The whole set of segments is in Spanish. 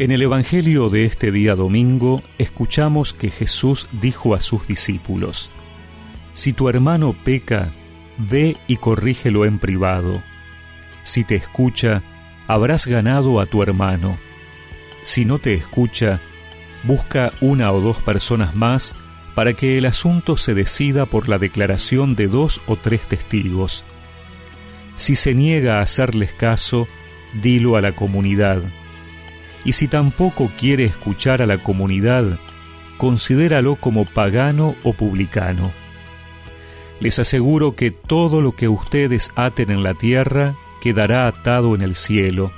En el Evangelio de este día domingo escuchamos que Jesús dijo a sus discípulos, Si tu hermano peca, ve y corrígelo en privado. Si te escucha, habrás ganado a tu hermano. Si no te escucha, busca una o dos personas más para que el asunto se decida por la declaración de dos o tres testigos. Si se niega a hacerles caso, dilo a la comunidad y si tampoco quiere escuchar a la comunidad, considéralo como pagano o publicano. Les aseguro que todo lo que ustedes aten en la tierra quedará atado en el cielo,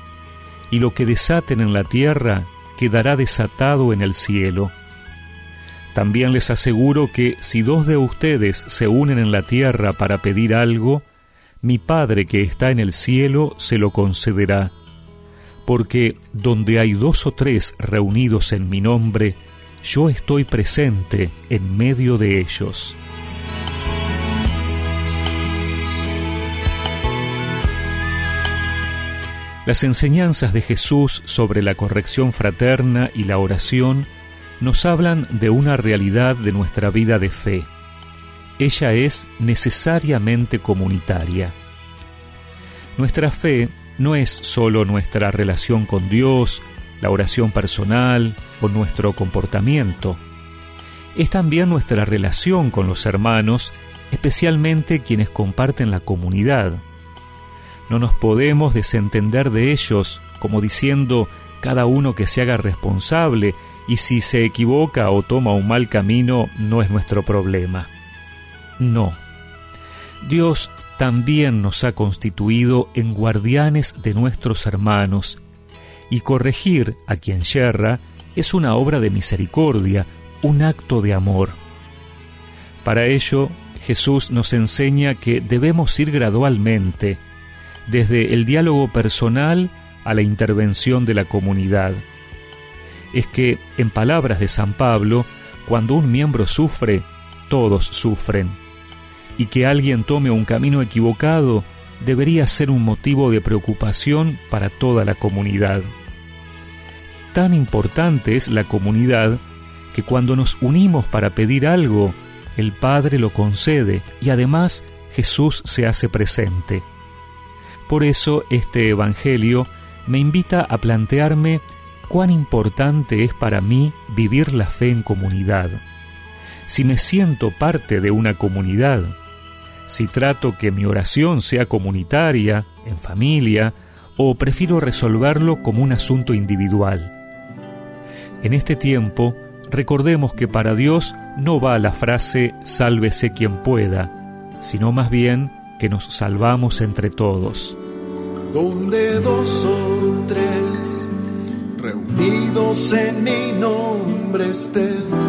y lo que desaten en la tierra quedará desatado en el cielo. También les aseguro que si dos de ustedes se unen en la tierra para pedir algo, mi Padre que está en el cielo se lo concederá porque donde hay dos o tres reunidos en mi nombre, yo estoy presente en medio de ellos. Las enseñanzas de Jesús sobre la corrección fraterna y la oración nos hablan de una realidad de nuestra vida de fe. Ella es necesariamente comunitaria. Nuestra fe no es solo nuestra relación con Dios, la oración personal o nuestro comportamiento. Es también nuestra relación con los hermanos, especialmente quienes comparten la comunidad. No nos podemos desentender de ellos como diciendo cada uno que se haga responsable y si se equivoca o toma un mal camino no es nuestro problema. No. Dios también nos ha constituido en guardianes de nuestros hermanos, y corregir a quien yerra es una obra de misericordia, un acto de amor. Para ello, Jesús nos enseña que debemos ir gradualmente, desde el diálogo personal a la intervención de la comunidad. Es que, en palabras de San Pablo, cuando un miembro sufre, todos sufren y que alguien tome un camino equivocado debería ser un motivo de preocupación para toda la comunidad. Tan importante es la comunidad que cuando nos unimos para pedir algo, el Padre lo concede y además Jesús se hace presente. Por eso este Evangelio me invita a plantearme cuán importante es para mí vivir la fe en comunidad. Si me siento parte de una comunidad, si trato que mi oración sea comunitaria, en familia, o prefiero resolverlo como un asunto individual. En este tiempo, recordemos que para Dios no va la frase sálvese quien pueda, sino más bien que nos salvamos entre todos. Donde dos o tres reunidos en mi nombre estén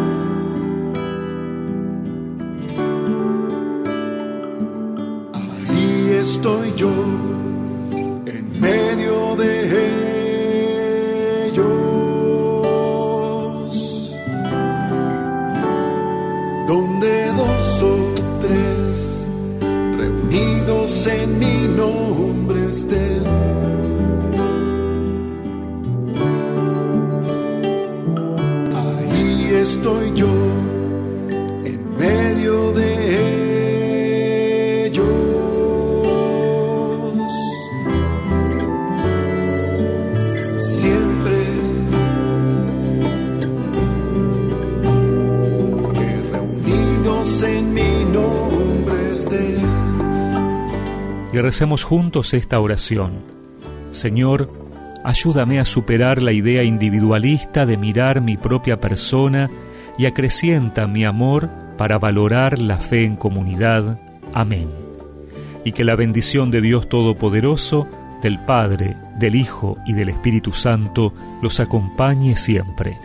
estoy yo en medio de ellos, donde dos o tres reunidos en mi nombre estén. Estoy yo y recemos juntos esta oración. Señor, ayúdame a superar la idea individualista de mirar mi propia persona y acrecienta mi amor para valorar la fe en comunidad. Amén. Y que la bendición de Dios Todopoderoso, del Padre, del Hijo y del Espíritu Santo los acompañe siempre.